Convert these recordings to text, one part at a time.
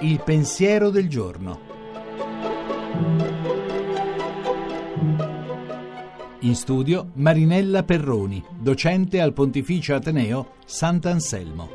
Il pensiero del giorno. In studio Marinella Perroni, docente al Pontificio Ateneo Sant'Anselmo.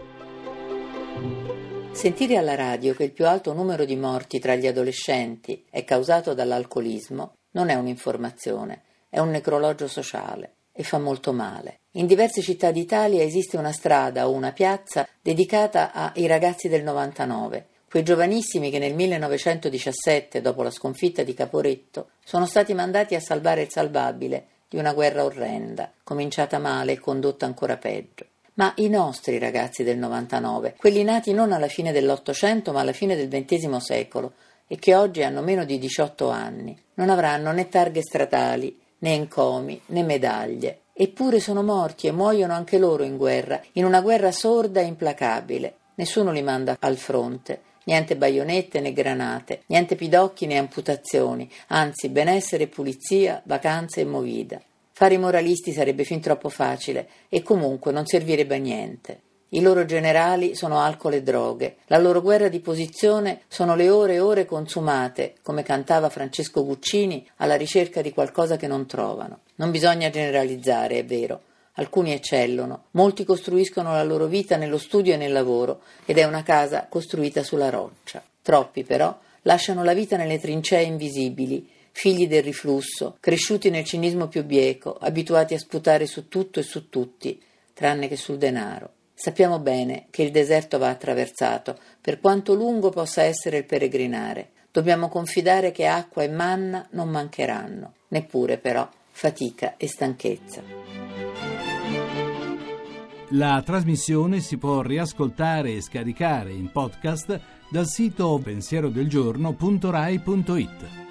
Sentire alla radio che il più alto numero di morti tra gli adolescenti è causato dall'alcolismo non è un'informazione, è un necrologio sociale e fa molto male. In diverse città d'Italia esiste una strada o una piazza dedicata ai ragazzi del 99, quei giovanissimi che nel 1917, dopo la sconfitta di Caporetto, sono stati mandati a salvare il salvabile di una guerra orrenda, cominciata male e condotta ancora peggio. Ma i nostri ragazzi del 99, quelli nati non alla fine dell'Ottocento ma alla fine del XX secolo e che oggi hanno meno di 18 anni, non avranno né targhe statali, né encomi, né medaglie. Eppure sono morti e muoiono anche loro in guerra, in una guerra sorda e implacabile. Nessuno li manda al fronte, niente baionette né granate, niente pidocchi né amputazioni, anzi benessere e pulizia, vacanze e movida. Fare i moralisti sarebbe fin troppo facile e comunque non servirebbe a niente. I loro generali sono alcol e droghe, la loro guerra di posizione sono le ore e ore consumate, come cantava Francesco Guccini, alla ricerca di qualcosa che non trovano. Non bisogna generalizzare, è vero. Alcuni eccellono, molti costruiscono la loro vita nello studio e nel lavoro, ed è una casa costruita sulla roccia. Troppi, però, lasciano la vita nelle trincee invisibili, figli del riflusso, cresciuti nel cinismo più bieco, abituati a sputare su tutto e su tutti, tranne che sul denaro. Sappiamo bene che il deserto va attraversato, per quanto lungo possa essere il peregrinare. Dobbiamo confidare che acqua e manna non mancheranno, neppure però fatica e stanchezza. La trasmissione si può riascoltare e scaricare in podcast dal sito pensierodelgiorno.rai.it.